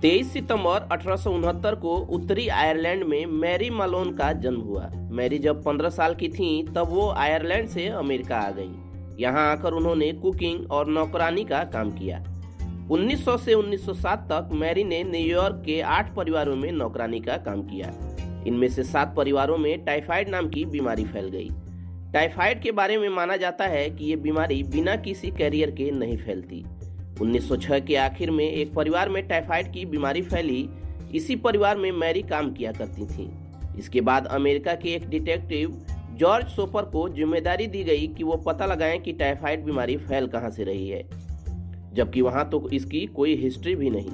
23 सितंबर अठारह सौ उनहत्तर को उत्तरी आयरलैंड में मैरी मालोन का जन्म हुआ। मैरी जब 15 साल की थीं, तब वो आयरलैंड से अमेरिका आ गईं। यहाँ आकर उन्होंने कुकिंग और नौकरानी का काम किया। 1900 से 1907 तक मैरी ने न्यूयॉर्क के आठ परिवारों में नौकरानी का काम किया। इनमें से सात परिवारों में टाइफाइड नाम की बीमारी फैल गई। टाइफाइड के बारे में माना जाता है कि ये बीमारी बिना किसी कैरियर के नहीं फैलती। 1906 के आखिर में एक परिवार में टाइफाइड की बीमारी फैली। इसी परिवार में मैरी काम किया करती थी। इसके बाद अमेरिका के एक डिटेक्टिव, जॉर्ज सोपर को ज़िम्मेदारी दी गई कि वो पता लगाएँ कि टाइफाइड बीमारी फैल कहाँ से रही है। जबकि वहाँ तो इसकी कोई हिस्ट्री भी नहीं।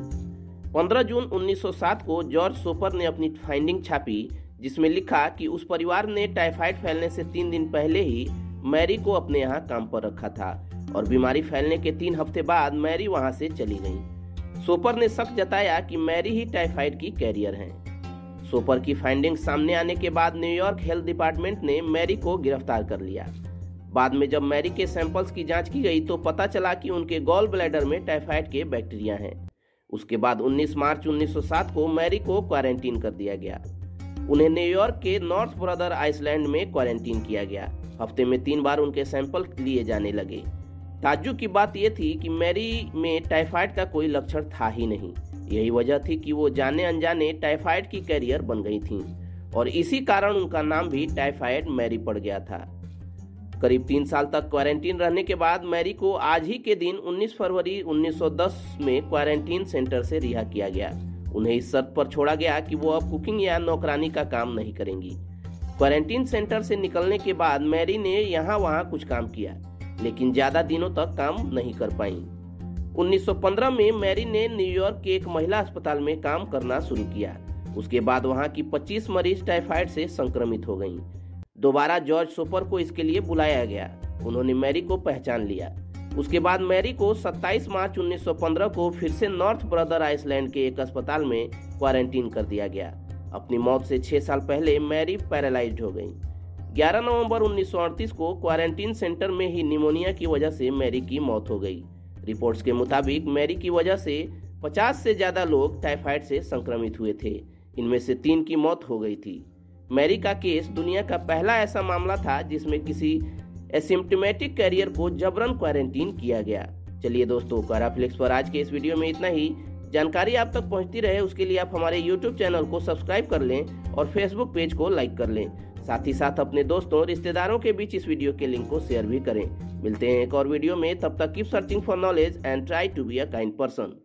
15 जून 1907 को जॉर्ज सोपर ने अपनी फाइंडिंग छापी, जिसमें लिखा कि उस परिवार ने टाइफाइड फैलने से तीन दिन पहले ही मैरी को अपने यहाँ काम पर रखा था। और बीमारी फैलने के तीन हफ़्ते बाद मैरी वहाँ से चली गई। सोपर ने शक जताया कि मैरी ही टाइफाइड की कैरियर हैं। सोपर की फाइंडिंग सामने आने के बाद न्यूयॉर्क हेल्थ डिपार्टमेंट ने मैरी को गिरफ़्तार कर लिया। बाद में जब मैरी के सैंपल्स की जाँच की गई तो पता चला कि उनके गॉल ब्लैडर में टाइफाइड के बैक्टीरिया हैं। उसके बाद 19 मार्च 1907 को मैरी को क्वारंटीन कर दिया गया। उन्हें न्यूयॉर्क के नॉर्थ ब्रदर आइसलैंड में क्वारंटीन किया गया। हफ़्ते में तीन बार उनके सैंपल लिए जाने लगे। ताज्जुब की बात यह थी कि मैरी में टाइफाइड का कोई लक्षण था ही नहीं। यही वजह थी कि वो जाने अनजाने टाइफाइड की कैरियर बन गई थीं और इसी कारण उनका नाम भी टाइफाइड मैरी पड़ गया था। करीब तीन साल तक क्वारंटीन रहने के बाद मैरी को आज ही के दिन 19 फरवरी 1910 में क्वारंटीन सेंटर से रिहा किया गया। उन्हें इस शर्त पर छोड़ा गया कि वो अब कुकिंग या नौकरानी का काम नहीं करेंगी। क्वारंटीन सेंटर से निकलने के बाद मैरी ने यहाँ वहाँ कुछ काम किया। लेकिन ज़्यादा दिनों तक काम नहीं कर पाई। 1915 में मैरी ने न्यूयॉर्क के एक महिला अस्पताल में काम करना शुरू किया। उसके बाद वहाँ की 25 मरीज़ टाइफाइड से संक्रमित हो गईं। दोबारा जॉर्ज सोपर को इसके लिए बुलाया गया। उन्होंने मैरी को पहचान लिया। उसके बाद मैरी को 27 मार्च 1915 को फिर से नॉर्थ ब्रदर आइसलैंड के एक अस्पताल में क्वारंटीन कर दिया गया। अपनी मौत से छह साल पहले मैरी पैरालाइज्ड हो गई। 11 नवंबर 1938 को क्वारंटीन सेंटर में ही निमोनिया की वजह से मैरी की मौत हो गई। रिपोर्ट्स के मुताबिक मैरी की वजह से 50 से ज़्यादा लोग टाइफाइड से संक्रमित हुए थे। इनमें से तीन की मौत हो गई थी। मैरी का केस दुनिया का पहला ऐसा मामला था जिसमें किसी एसिम्टोमेटिक कैरियर को जबरन क्वारंटीन किया गया। चलिए दोस्तों क्वाराफ्लिक्स पर आज के इस वीडियो में इतना ही। जानकारी आप तक पहुँचती रहे, उसके लिए आप हमारे यूट्यूब चैनल को सब्सक्राइब कर लें और फेसबुक पेज को लाइक कर लें। साथ ही साथ अपने दोस्तों रिश्तेदारों के बीच इस वीडियो के लिंक को शेयर भी करें। मिलते हैं एक और वीडियो में। तब तक keep searching for knowledge and try to be a kind person